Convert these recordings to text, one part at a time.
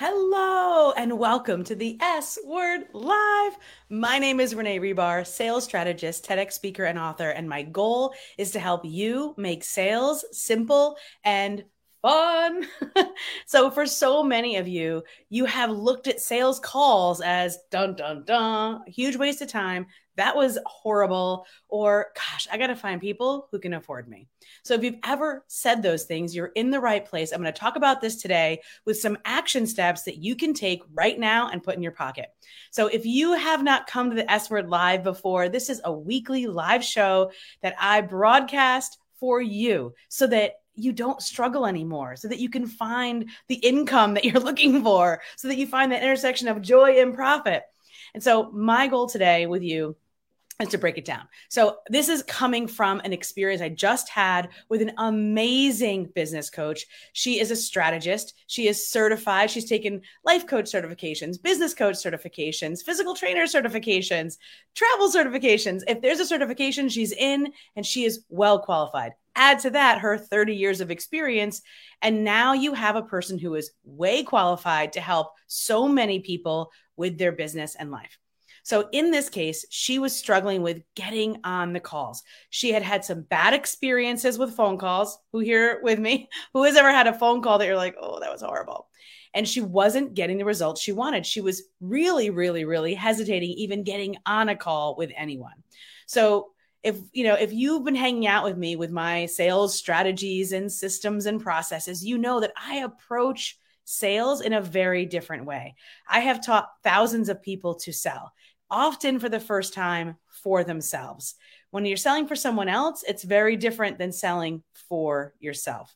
Hello and welcome to the S Word Live. My name is Renee Rebar, sales strategist, TEDx speaker, and author. And my goal is to help you make sales simple and fun. so, for so many of you, you have looked at sales calls as dun dun dun, huge waste of time. That was horrible. Or, gosh, I got to find people who can afford me. So, if you've ever said those things, you're in the right place. I'm going to talk about this today with some action steps that you can take right now and put in your pocket. So, if you have not come to the S Word Live before, this is a weekly live show that I broadcast for you so that you don't struggle anymore so that you can find the income that you're looking for so that you find that intersection of joy and profit and so my goal today with you is to break it down. So this is coming from an experience I just had with an amazing business coach. She is a strategist. She is certified. She's taken life coach certifications, business coach certifications, physical trainer certifications, travel certifications. If there's a certification, she's in and she is well qualified. Add to that her 30 years of experience. And now you have a person who is way qualified to help so many people with their business and life. So in this case, she was struggling with getting on the calls. She had had some bad experiences with phone calls. Who here with me? Who has ever had a phone call that you're like, oh, that was horrible? And she wasn't getting the results she wanted. She was really, really, really hesitating, even getting on a call with anyone. So if you know if you've been hanging out with me with my sales strategies and systems and processes you know that i approach sales in a very different way i have taught thousands of people to sell often for the first time for themselves when you're selling for someone else it's very different than selling for yourself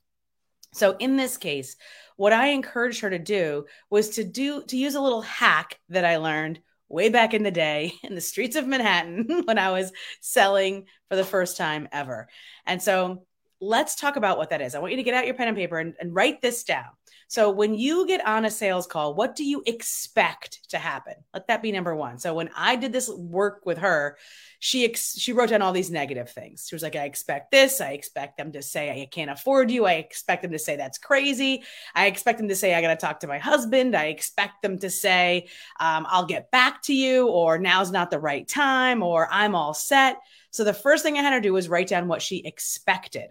so in this case what i encouraged her to do was to do to use a little hack that i learned way back in the day in the streets of Manhattan when I was selling for the first time ever. And so let's talk about what that is. I want you to get out your pen and paper and, and write this down. So when you get on a sales call, what do you expect to happen? Let that be number one. So when I did this work with her, she ex- she wrote down all these negative things. She was like, "I expect this. I expect them to say I can't afford you. I expect them to say that's crazy. I expect them to say I got to talk to my husband. I expect them to say um, I'll get back to you, or now's not the right time, or I'm all set." So the first thing I had her do was write down what she expected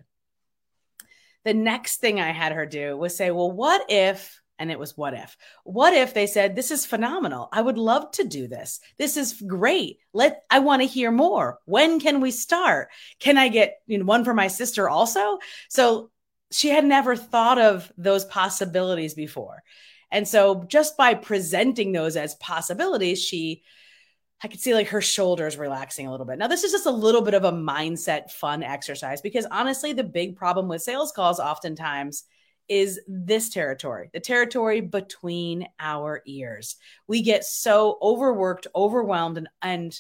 the next thing I had her do was say, well, what if, and it was what if, what if they said, this is phenomenal. I would love to do this. This is great. Let, I want to hear more. When can we start? Can I get you know, one for my sister also? So she had never thought of those possibilities before. And so just by presenting those as possibilities, she I could see like her shoulders relaxing a little bit. Now, this is just a little bit of a mindset fun exercise because honestly, the big problem with sales calls oftentimes is this territory, the territory between our ears. We get so overworked, overwhelmed, and, and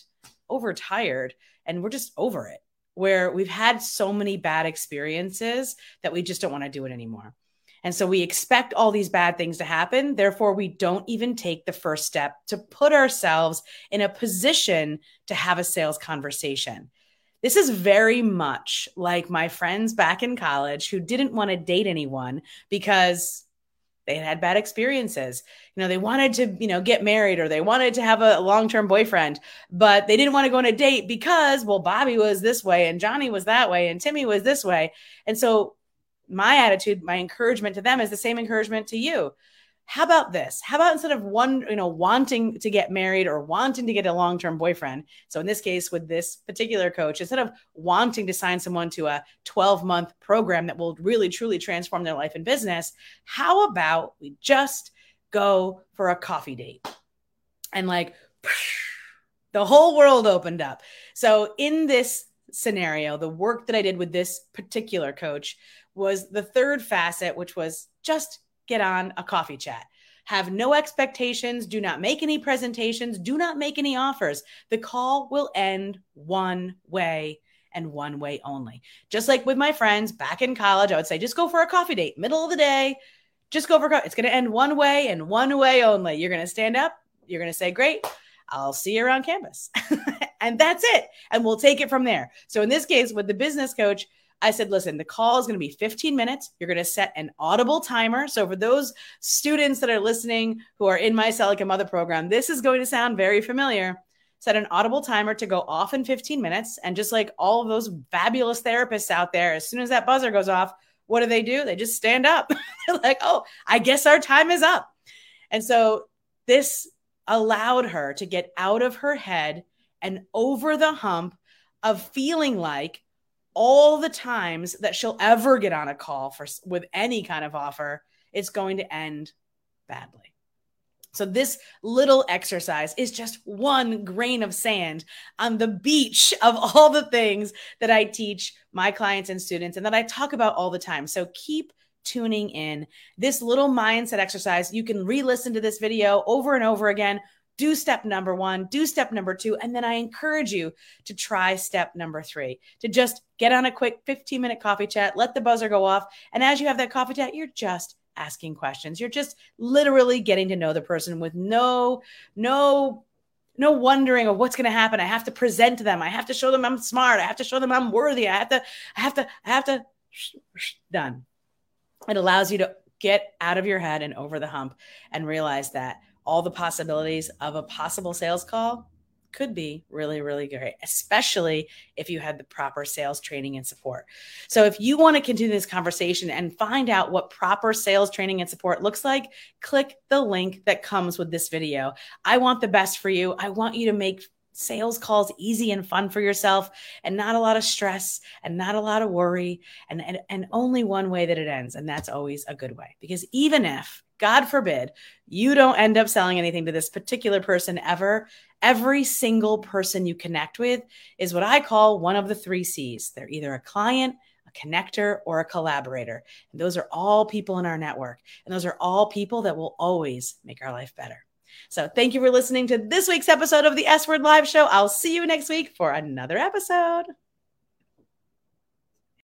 overtired, and we're just over it, where we've had so many bad experiences that we just don't want to do it anymore. And so we expect all these bad things to happen. Therefore, we don't even take the first step to put ourselves in a position to have a sales conversation. This is very much like my friends back in college who didn't want to date anyone because they had bad experiences. You know, they wanted to, you know, get married or they wanted to have a long-term boyfriend, but they didn't want to go on a date because, well, Bobby was this way and Johnny was that way and Timmy was this way. And so my attitude, my encouragement to them is the same encouragement to you. How about this? How about instead of one, you know, wanting to get married or wanting to get a long term boyfriend? So, in this case, with this particular coach, instead of wanting to sign someone to a 12 month program that will really truly transform their life and business, how about we just go for a coffee date? And like, the whole world opened up. So, in this scenario, the work that I did with this particular coach was the third facet, which was just get on a coffee chat. Have no expectations, do not make any presentations, do not make any offers. The call will end one way and one way only. Just like with my friends back in college, I would say just go for a coffee date, middle of the day, just go for co- it's going to end one way and one way only. You're going to stand up, you're going to say, "Great, I'll see you around campus." and that's it. And we'll take it from there. So in this case with the business coach, I said, listen, the call is going to be 15 minutes. You're going to set an audible timer. So for those students that are listening who are in my Sell Mother program, this is going to sound very familiar. Set an audible timer to go off in 15 minutes. And just like all of those fabulous therapists out there, as soon as that buzzer goes off, what do they do? They just stand up. They're like, oh, I guess our time is up. And so this allowed her to get out of her head and over the hump of feeling like all the times that she'll ever get on a call for with any kind of offer it's going to end badly so this little exercise is just one grain of sand on the beach of all the things that I teach my clients and students and that I talk about all the time. So keep tuning in. This little mindset exercise, you can re-listen to this video over and over again do step number one, do step number two, and then I encourage you to try step number three to just get on a quick 15 minute coffee chat, let the buzzer go off. And as you have that coffee chat, you're just asking questions. You're just literally getting to know the person with no, no, no wondering of what's going to happen. I have to present to them. I have to show them I'm smart. I have to show them I'm worthy. I have to, I have to, I have to, done. It allows you to get out of your head and over the hump and realize that all the possibilities of a possible sales call could be really, really great, especially if you had the proper sales training and support. So, if you want to continue this conversation and find out what proper sales training and support looks like, click the link that comes with this video. I want the best for you. I want you to make sales calls easy and fun for yourself and not a lot of stress and not a lot of worry and, and, and only one way that it ends. And that's always a good way because even if God forbid, you don't end up selling anything to this particular person ever. Every single person you connect with is what I call one of the three C's. They're either a client, a connector, or a collaborator. And those are all people in our network. And those are all people that will always make our life better. So thank you for listening to this week's episode of the S Word Live Show. I'll see you next week for another episode.